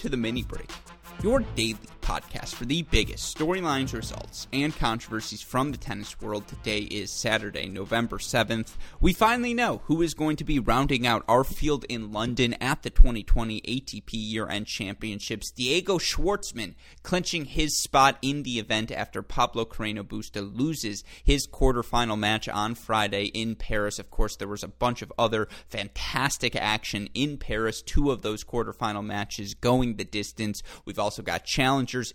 to the mini break your daily podcast for the biggest storylines, results, and controversies from the tennis world. Today is Saturday, November 7th. We finally know who is going to be rounding out our field in London at the 2020 ATP Year End Championships. Diego Schwartzman clinching his spot in the event after Pablo Carreno Busta loses his quarterfinal match on Friday in Paris. Of course, there was a bunch of other fantastic action in Paris, two of those quarterfinal matches going the distance. We've also got got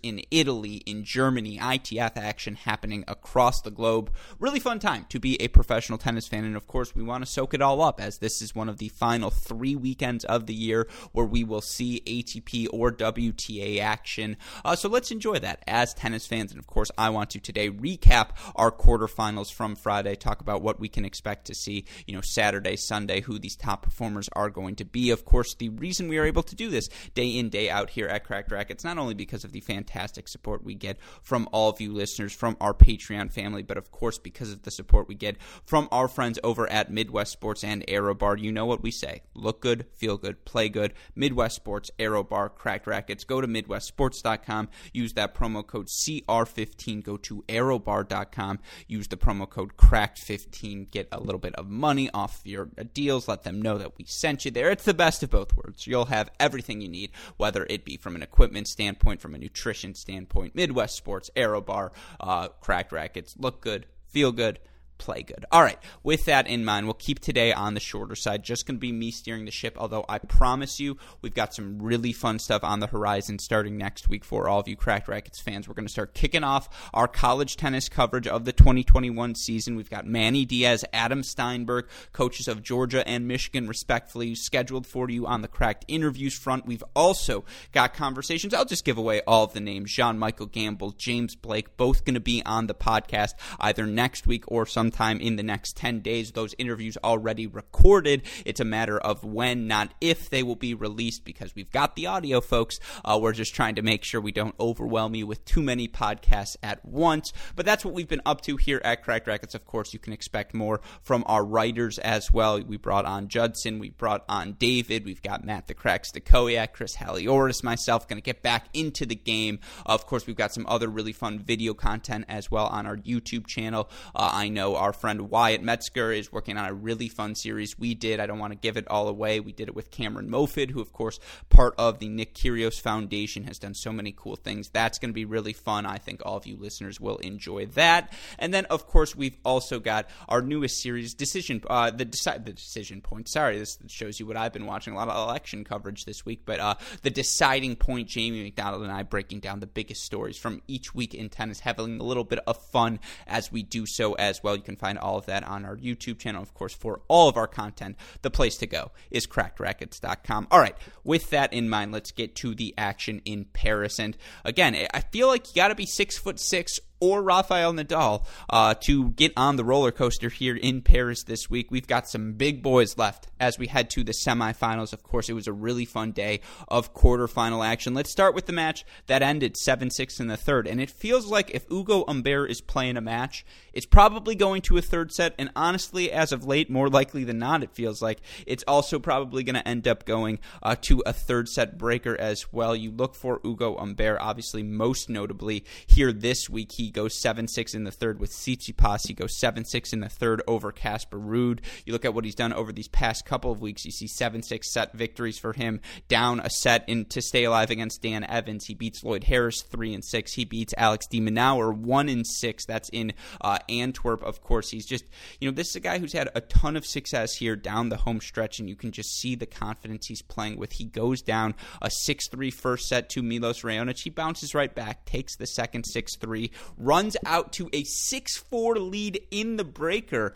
in Italy, in Germany, ITF action happening across the globe. Really fun time to be a professional tennis fan. And of course, we want to soak it all up as this is one of the final three weekends of the year where we will see ATP or WTA action. Uh, so let's enjoy that as tennis fans. And of course, I want to today recap our quarterfinals from Friday, talk about what we can expect to see, you know, Saturday, Sunday, who these top performers are going to be. Of course, the reason we are able to do this day in, day out here at Cracked Racquets not only because of the fantastic support we get from all of you listeners, from our Patreon family, but of course because of the support we get from our friends over at Midwest Sports and ArrowBar. You know what we say look good, feel good, play good. Midwest Sports, ArrowBar, Cracked Racquets. Go to MidwestSports.com, use that promo code CR15. Go to ArrowBar.com, use the promo code Cracked15. Get a little bit of money off your deals. Let them know that we sent you there. It's the best of both worlds. You'll have everything you need, whether it be from an equipment standpoint, from a nutrition standpoint, Midwest Sports, ArrowBar, uh, Cracked Racquets look good, feel good play good. All right, with that in mind, we'll keep today on the shorter side. Just going to be me steering the ship, although I promise you we've got some really fun stuff on the horizon starting next week for all of you Cracked Racquets fans. We're going to start kicking off our college tennis coverage of the 2021 season. We've got Manny Diaz, Adam Steinberg, coaches of Georgia and Michigan, respectfully, scheduled for you on the Cracked interviews front. We've also got conversations. I'll just give away all of the names Jean Michael Gamble, James Blake, both going to be on the podcast either next week or some sometime in the next 10 days. Those interviews already recorded. It's a matter of when, not if, they will be released because we've got the audio, folks. Uh, we're just trying to make sure we don't overwhelm you with too many podcasts at once. But that's what we've been up to here at Cracked Racquets. Of course, you can expect more from our writers as well. We brought on Judson, we brought on David, we've got Matt the Cracks Stakoyak, Chris Halioris, myself, going to get back into the game. Of course, we've got some other really fun video content as well on our YouTube channel. Uh, I know our friend Wyatt Metzger is working on a really fun series we did. I don't want to give it all away. We did it with Cameron Mofid, who, of course, part of the Nick Kyrgios Foundation, has done so many cool things. That's going to be really fun. I think all of you listeners will enjoy that. And then, of course, we've also got our newest series, Decision, uh, the, deci- the Decision Point. Sorry, this shows you what I've been watching. A lot of election coverage this week, but uh, the Deciding Point, Jamie McDonald and I breaking down the biggest stories from each week in tennis, having a little bit of fun as we do so as well. You can find all of that on our YouTube channel. Of course, for all of our content, the place to go is crackedracquets.com. All right, with that in mind, let's get to the action in Paris. And again, I feel like you got to be six foot six or Rafael Nadal uh, to get on the roller coaster here in Paris this week. We've got some big boys left as we head to the semifinals. Of course, it was a really fun day of quarterfinal action. Let's start with the match that ended 7 6 in the third. And it feels like if Ugo Humbert is playing a match, it's probably going to a third set. And honestly, as of late, more likely than not, it feels like it's also probably going to end up going uh, to a third set breaker as well. You look for Ugo Humbert, obviously, most notably here this week. He goes 7 6 in the third with Tsitsipas. He goes 7 6 in the third over Casper Ruud. You look at what he's done over these past couple of weeks, you see 7 6 set victories for him, down a set in to stay alive against Dan Evans. He beats Lloyd Harris 3 and 6. He beats Alex de Minaur 1 and 6. That's in uh, Antwerp, of course. He's just, you know, this is a guy who's had a ton of success here down the home stretch, and you can just see the confidence he's playing with. He goes down a 6 3 first set to Milos Raonic. He bounces right back, takes the second 6 3, runs out to a 6 4 lead in the breaker.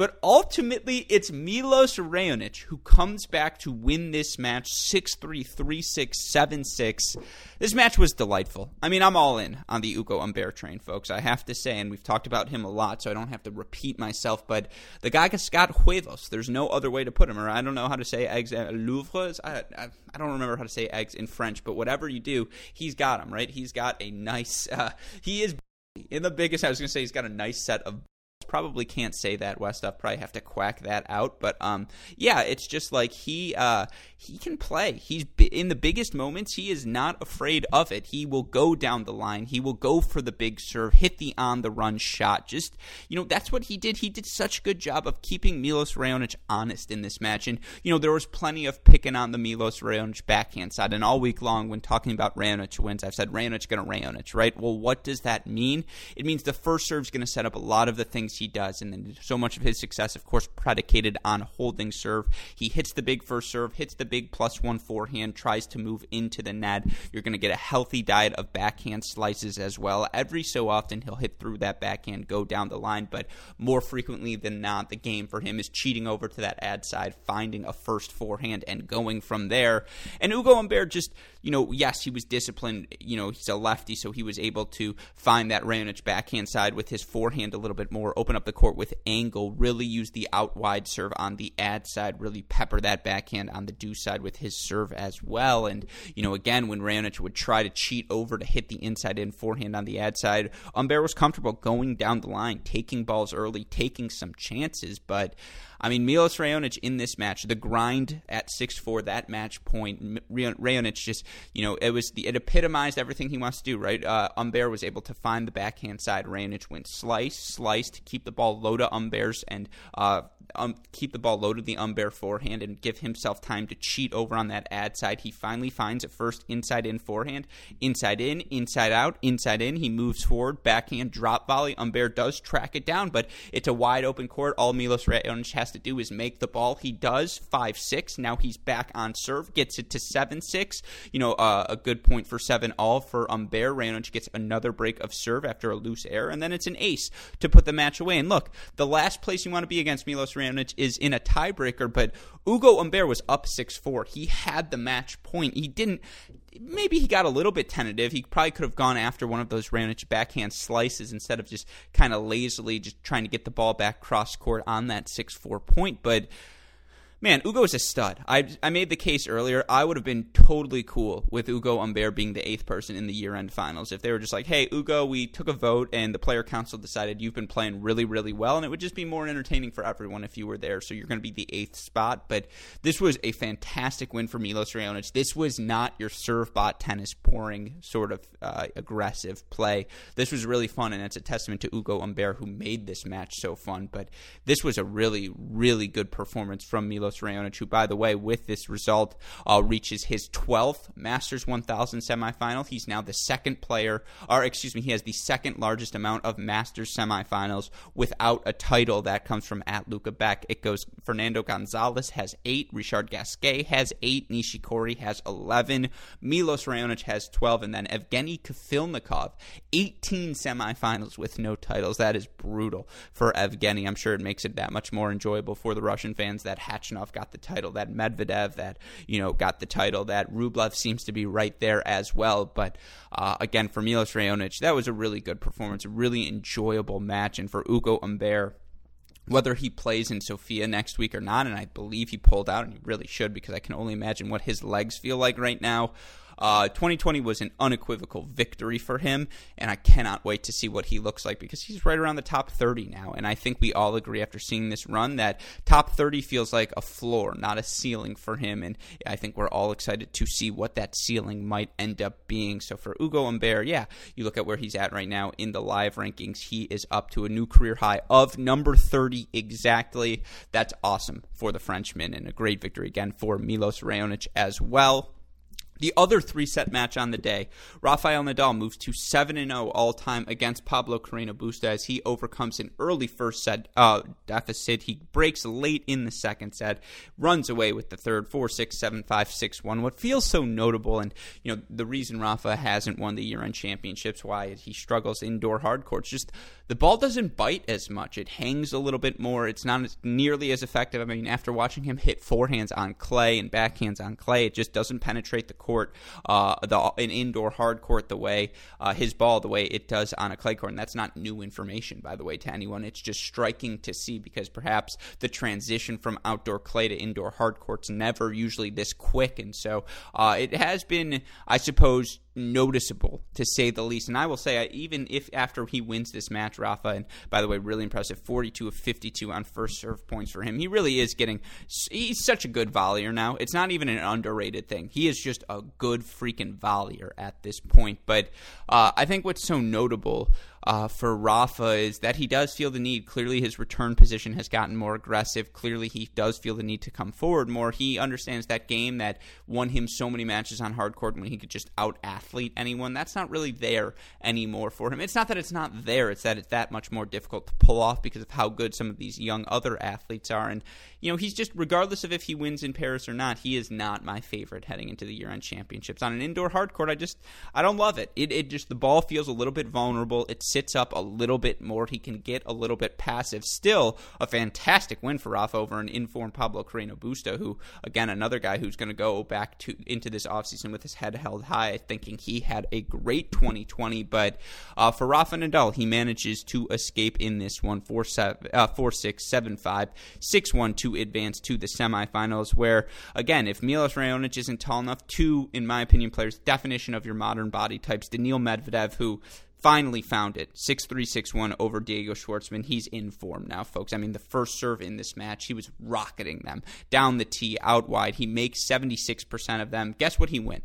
But ultimately, it's Milos Raonic who comes back to win this match 6 3, 3 6, 7 6. This match was delightful. I mean, I'm all in on the Ugo Humbert train, folks. I have to say, and we've talked about him a lot, so I don't have to repeat myself, but the guy got huevos. There's no other way to put him. Or I don't know how to say eggs. Uh, Louvres? I, I, I, don't remember how to say eggs in French, but whatever you do, he's got them, right? He's got a nice. Uh, he is in the biggest. I was going to say he's got a nice set of Probably can't say that. Westoff probably have to quack that out. But um, yeah, it's just like he uh, he can play. He's in the biggest moments. He is not afraid of it. He will go down the line. He will go for the big serve, hit the on the run shot. Just you know, that's what he did. He did such a good job of keeping Milos Raonic honest in this match. And you know, there was plenty of picking on the Milos Raonic backhand side. And all week long, when talking about Raonic wins, I've said Raonic going to Raonic, right? Well, what does that mean? It means the first serve is going to set up a lot of the things he does, and then so much of his success, of course, predicated on holding serve. He hits the big first serve, hits the big plus one forehand, tries to move into the net. You're going to get a healthy diet of backhand slices as well. Every so often, he'll hit through that backhand, go down the line, but more frequently than not, the game for him is cheating over to that ad side, finding a first forehand, and going from there. And Ugo Humbert just, you know, yes, he was disciplined. You know, he's a lefty, so he was able to find that Raonic backhand side with his forehand a little bit more, open up the court with angle, really use the out wide serve on the ad side, really pepper that backhand on the deuce side with his serve as well. And, you know, again, when Raonic would try to cheat over to hit the inside in forehand on the ad side, Humbert was comfortable going down the line, taking balls early, taking some chances, but I mean, Milos Raonic in this match, the grind at six four, that match point, Raonic just, you know, it was the, it epitomized everything he wants to do, right? Uh, Humbert was able to find the backhand side. Raonic went slice, slice to keep the ball low to Humbert's and uh, um, keep the ball low to the Humbert forehand and give himself time to cheat over on that ad side. He finally finds it first inside in forehand, inside in, inside out, inside in. He moves forward, backhand drop volley. Humbert does track it down, but it's a wide open court. All Milos Raonic has to do is make the ball. He does five six. Now he's back on serve, gets it to seven six. You know, uh, a good point for seven all for Humbert. Raonic gets another break of serve after a loose error, and then it's an ace to put the match away. And look, the last place you want to be against Milos Raonic is in a tiebreaker, but Ugo Humbert was up 6 4. He had the match point. He didn't. Maybe he got a little bit tentative. He probably could have gone after one of those Raonic backhand slices instead of just kind of lazily just trying to get the ball back cross court on that 6 4 point. But man, Ugo is a stud. I I made the case earlier. I would have been totally cool with Ugo Humbert being the eighth person in the year-end finals if they were just like, "Hey, Ugo, we took a vote and the player council decided you've been playing really, really well, and it would just be more entertaining for everyone if you were there. So you're going to be the eighth spot." But this was a fantastic win for Milos Raonic. This was not your serve bot tennis boring sort of uh, aggressive play. This was really fun, and it's a testament to Ugo Humbert who made this match so fun. But this was a really, really good performance from Milos. Carlos Raonic, who, by the way, with this result, uh, reaches his 12th Masters 1000 semifinal. He's now the second player, or excuse me, he has the second largest amount of Masters semifinals without a title. That comes from at Luca Beck. It goes Fernando Gonzalez has eight, Richard Gasquet has eight, Nishikori has 11, Milos Raonic has 12, and then Evgeny Kafelnikov, 18 semifinals with no titles. That is brutal for Evgeny. I'm sure it makes it that much more enjoyable for the Russian fans that Got the title, that Medvedev that you know got the title, that Rublev seems to be right there as well. But uh, again, for Milos Raonic, that was a really good performance, a really enjoyable match, and for Ugo Humbert whether he plays in Sofia next week or not, and I believe he pulled out, and he really should because I can only imagine what his legs feel like right now. Uh, 2020 was an unequivocal victory for him, and I cannot wait to see what he looks like because he's right around the top 30 now. And I think we all agree after seeing this run that top 30 feels like a floor, not a ceiling for him. And I think we're all excited to see what that ceiling might end up being. So for Ugo Humbert, yeah, you look at where he's at right now in the live rankings, he is up to a new career high of number 30 exactly. That's awesome for the Frenchman and a great victory again for Milos Raonic as well. The other three set match on the day, Rafael Nadal moves to 7 0 all time against Pablo Carreno Busta as he overcomes an early first set uh, deficit. He breaks late in the second set, runs away with the third 4 6 7 5 6 1. What feels so notable, and you know, the reason Rafa hasn't won the year end championships, why he struggles indoor hard courts, just the ball doesn't bite as much. It hangs a little bit more. It's not as, nearly as effective. I mean, after watching him hit forehands on clay and backhands on clay, it just doesn't penetrate the court court, uh, the an indoor hard court, the way uh, his ball, the way it does on a clay court. And that's not new information, by the way, to anyone. It's just striking to see because perhaps the transition from outdoor clay to indoor hard court's never usually this quick, and so uh, it has been, I suppose noticeable to say the least. And I will say, even if after he wins this match, Rafa, and by the way, really impressive 42 of 52 on first serve points for him. He really is getting, he's such a good volleyer now. It's not even an underrated thing. He is just a good freaking volleyer at this point. But uh, I think what's so notable uh, for Rafa is that he does feel the need. Clearly, his return position has gotten more aggressive. Clearly, he does feel the need to come forward more. He understands that game that won him so many matches on hard court when he could just out athlete anyone. That's not really there anymore for him. It's not that it's not there, it's that it's that much more difficult to pull off because of how good some of these young other athletes are. And, you know, he's just, regardless of if he wins in Paris or not, he is not my favorite heading into the year end championships. On an indoor hard court, I just, I don't love it. It, it just, the ball feels a little bit vulnerable. It's sits up a little bit more. He can get a little bit passive. Still a fantastic win for Rafa over an informed Pablo Carreno Busta, who again another guy who's going to go back to into this offseason with his head held high, thinking he had a great 2020. But uh, for Rafa Nadal, he manages to escape in this one four seven uh, four six seven five six one to advance to the semifinals. Where again, if Milos Raonic isn't tall enough, two in my opinion players definition of your modern body types, Daniil Medvedev, who finally found it. 6 3 6 1 over Diego Schwartzman. He's in form now, folks. I mean, the first serve in this match, he was rocketing them down the tee, out wide. He makes 76% of them. Guess what he went?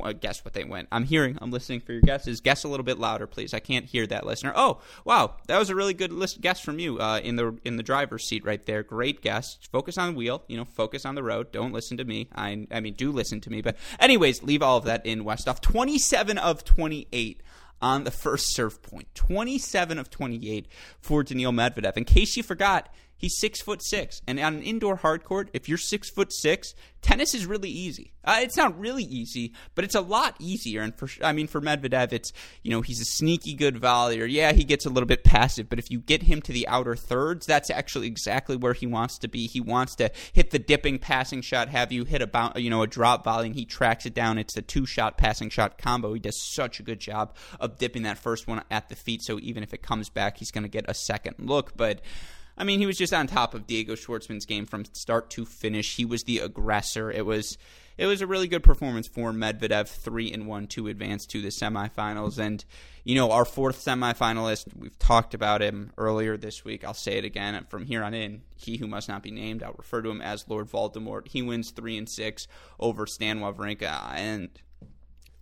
Uh, guess what they went. I'm hearing, I'm listening for your guesses. Guess a little bit louder, please. I can't hear that, listener. Oh, wow, that was a really good list, guess from you uh, in the in the driver's seat right there. Great guess. Focus on the wheel, you know, focus on the road. Don't listen to me. I I mean, do listen to me. But anyways, leave all of that in Westoff. 27 of 28 on the first serve point. 27 of 28 for Daniil Medvedev. In case you forgot, He's six foot six, and on an indoor hard court, if you're six foot six, tennis is really easy. Uh, it's not really easy, but it's a lot easier. And for I mean, for Medvedev, it's you know he's a sneaky good volleyer. Yeah, he gets a little bit passive, but if you get him to the outer thirds, that's actually exactly where he wants to be. He wants to hit the dipping passing shot, have you hit a you know a drop volley, and he tracks it down. It's a two shot passing shot combo. He does such a good job of dipping that first one at the feet. So even if it comes back, he's going to get a second look, but. I mean, he was just on top of Diego Schwartzman's game from start to finish. He was the aggressor. It was it was a really good performance for Medvedev, three and one to advance to the semifinals. And you know, our fourth semifinalist, we've talked about him earlier this week. I'll say it again from here on in. He who must not be named, I'll refer to him as Lord Voldemort. He wins three and six over Stan Wawrinka. And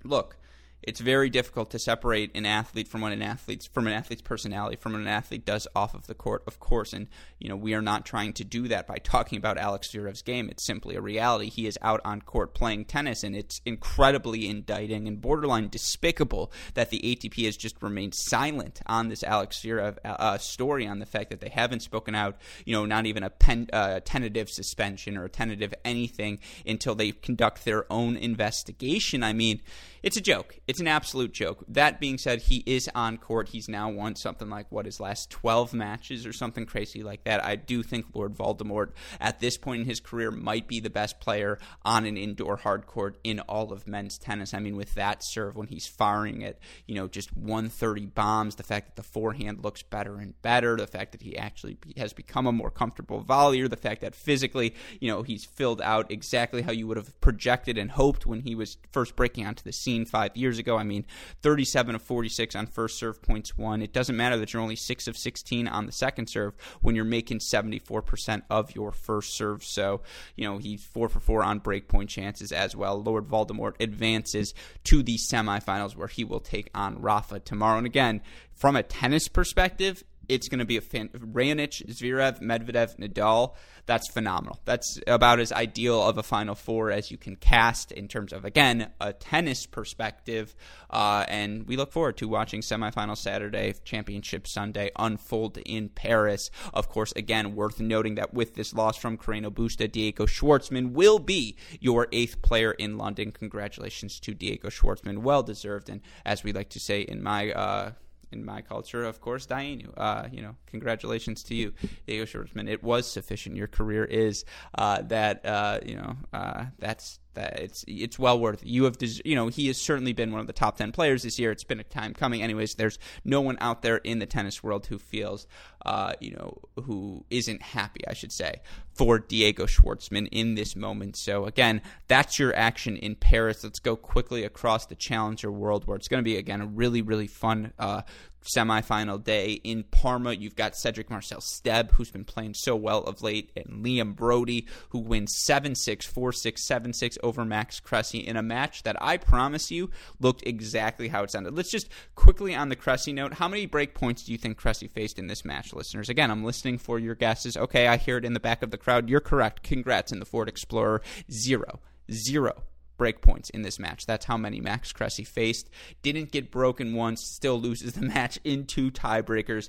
look, it's very difficult to separate an athlete from what an athlete's from an athlete's personality from what an athlete does off of the court, of course. And you know, we are not trying to do that by talking about Alex Zverev's game. It's simply a reality. He is out on court playing tennis, and it's incredibly indicting and borderline despicable that the ATP has just remained silent on this Alex Zverev uh, story, on the fact that they haven't spoken out. You know, not even a pen, uh, tentative suspension or a tentative anything until they conduct their own investigation. I mean it's a joke. An absolute joke. That being said, he is on court. He's now won something like what his last 12 matches or something crazy like that. I do think Lord Voldemort at this point in his career might be the best player on an indoor hard court in all of men's tennis. I mean, with that serve when he's firing it, you know, just 130 bombs, the fact that the forehand looks better and better, the fact that he actually has become a more comfortable volleyer, the fact that physically, you know, he's filled out exactly how you would have projected and hoped when he was first breaking onto the scene five years ago. I mean, 37 of 46 on first serve points won. It doesn't matter that you're only 6 of 16 on the second serve when you're making 74% of your first serve. So, you know, he's 4 for 4 on break point chances as well. Lord Voldemort advances to the semifinals where he will take on Rafa tomorrow. And again, from a tennis perspective, it's going to be a fan. Raonic, Zverev, Medvedev, Nadal. That's phenomenal. That's about as ideal of a Final Four as you can cast in terms of again a tennis perspective. Uh, and we look forward to watching semifinal Saturday, championship Sunday unfold in Paris. Of course, again worth noting that with this loss from Carreno Busta, Diego Schwartzman will be your eighth player in London. Congratulations to Diego Schwartzman, well deserved, and as we like to say in my. Uh, in my culture, of course, Dayenu. Uh, you know, congratulations to you, Diego Schwartzman. It was sufficient. Your career is uh, that. Uh, you know, uh, that's that it's it's well worth it. You have you know he has certainly been one of the top ten players this year. It's been a time coming. Anyways, there's no one out there in the tennis world who feels uh, you know who isn't happy, I should say, for Diego Schwartzman in this moment. So again, that's your action in Paris. Let's go quickly across the Challenger World, where it's going to be again a really really fun uh, semifinal day in Parma. You've got Cedric Marcel Stebe, who's been playing so well of late, and Liam Broady, who wins 7 6, 4 6, 7 6 over Max Cressy in a match that I promise you looked exactly how it sounded. Let's just quickly on the Cressy note how many break points do you think Cressy faced in this match, listeners? Again, I'm listening for your guesses. Okay, I hear it in the back of the crowd. You're correct. Congrats in the Ford Explorer. Zero. Zero breakpoints in this match. That's how many Max Cressy faced. Didn't get broken once, still loses the match in two tiebreakers.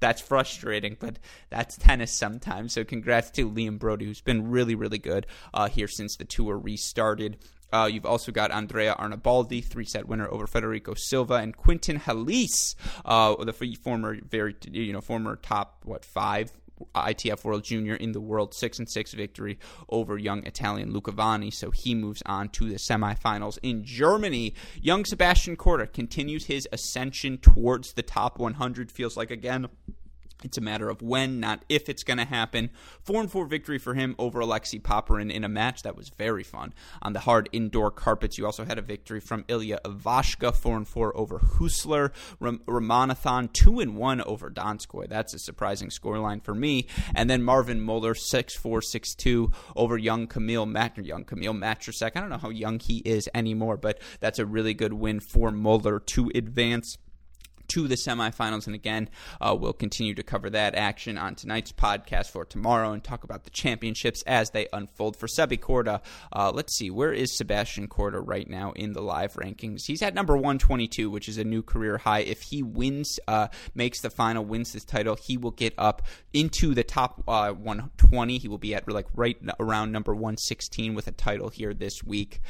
That's frustrating, but that's tennis sometimes. So, congrats to Liam Broady, who's been really, really good uh, here since the tour restarted. Uh, you've also got Andrea Arnaboldi, three set winner over Federico Silva, and Quentin Halys, uh, the former very you know former top what five ITF World Junior in the World 6 and 6 victory over young Italian Luca Vanni. So he moves on to the semifinals in Germany. Young Sebastian Korda continues his ascension towards the top 100. Feels like again it's a matter of when, not if it's going to happen. 4 and 4 victory for him over Alexei Popyrin in a match that was very fun. On the hard indoor carpets, you also had a victory from Ilya Ivashka, 4 and 4 over Husler. Ram- Ramanathan, 2 and 1 over Donskoy. That's a surprising scoreline for me. And then Marvin Muller, 6 4 6 2 over young Camille Mat- young Camille Matrasek. I don't know how young he is anymore, but that's a really good win for Muller to advance to the semifinals. And again, uh, we'll continue to cover that action on tonight's podcast for tomorrow and talk about the championships as they unfold. For Sebi Korda, uh, let's see, where is Sebastian Korda right now in the live rankings? He's at number 122, which is a new career high. If he wins, uh, makes the final, wins this title, he will get up into the top uh, 120. He will be at like right around number 116 with a title here this week.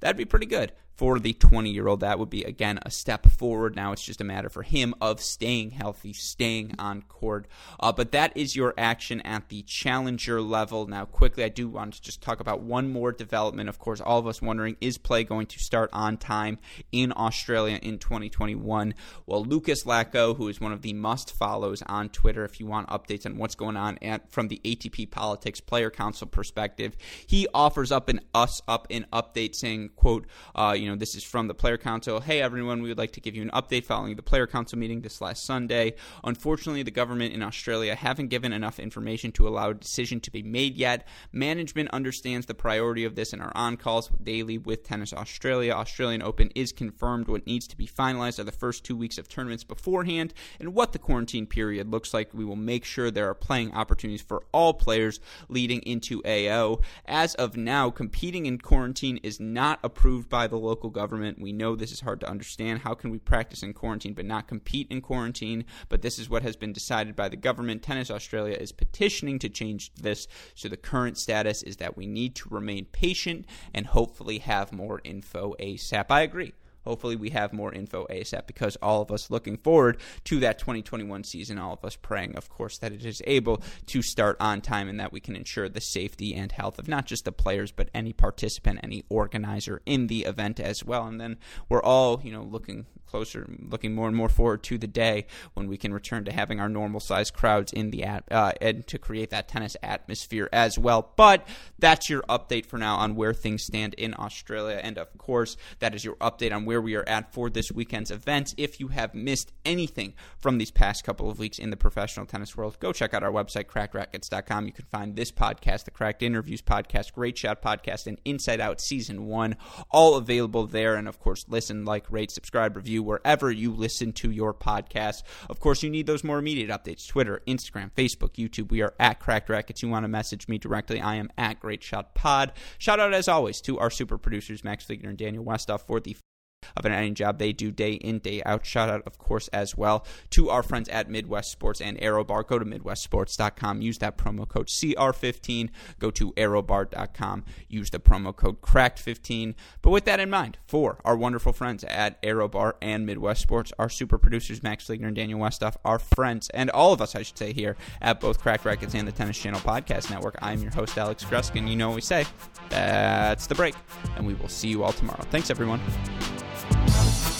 That'd be pretty good for the 20 year old. That would be, again, a step forward. Now it's just a matter for him of staying healthy, staying on court. Uh, but that is your action at the challenger level. Now, quickly, I do want to just talk about one more development. Of course, all of us wondering is play going to start on time in Australia in 2021? Well, Lucas Lacko, who is one of the must follows on Twitter, if you want updates on what's going on at, from the ATP Politics Player Council perspective, he offers up an us up an update saying, quote, uh, you know, this is from the Player Council. Hey, everyone, we would like to give you an update following the Player Council meeting this last Sunday. Unfortunately, the government in Australia haven't given enough information to allow a decision to be made yet. Management understands the priority of this and are on calls daily with Tennis Australia. Australian Open is confirmed. What needs to be finalized are the first two weeks of tournaments beforehand and what the quarantine period looks like. We will make sure there are playing opportunities for all players leading into AO. As of now, competing in quarantine is not approved by the local local government. We know this is hard to understand. How can we practice in quarantine but not compete in quarantine? But this is what has been decided by the government. Tennis Australia is petitioning to change this. So the current status is that we need to remain patient and hopefully have more info ASAP. I agree hopefully we have more info ASAP because all of us looking forward to that 2021 season, all of us praying, of course, that it is able to start on time and that we can ensure the safety and health of not just the players, but any participant, any organizer in the event as well. And then we're all, you know, looking closer, looking more and more forward to the day when we can return to having our normal sized crowds in the at, uh, and to create that tennis atmosphere as well. But that's your update for now on where things stand in Australia, and of course, that is your update on where we are at for this weekend's events. If you have missed anything from these past couple of weeks in the professional tennis world, go check out our website, crackrackets.com. You can find this podcast, the Cracked Interviews podcast, Great Shot podcast, and Inside Out Season 1, all available there. And of course, listen, like, rate, subscribe, review wherever you listen to your podcast. Of course, you need those more immediate updates Twitter, Instagram, Facebook, YouTube. We are at Cracked Racquets. You want to message me directly, I am at Great Shot Pod. Shout out, as always, to our super producers, Max Fligner and Daniel Westoff, for the of an editing job they do day in, day out. Shout out, of course, as well to our friends at Midwest Sports and ArrowBar. Go to MidwestSports.com. Use that promo code CR15. Go to ArrowBar.com. Use the promo code CRACKED15. But with that in mind, for our wonderful friends at ArrowBar and Midwest Sports, our super producers, Max Fligner and Daniel Westoff, our friends, and all of us, I should say, here at both Cracked Racquets and the Tennis Channel Podcast Network. I'm your host, Alex Gruskin. You know what we say. That's the break. And we will see you all tomorrow. Thanks, everyone. Bye.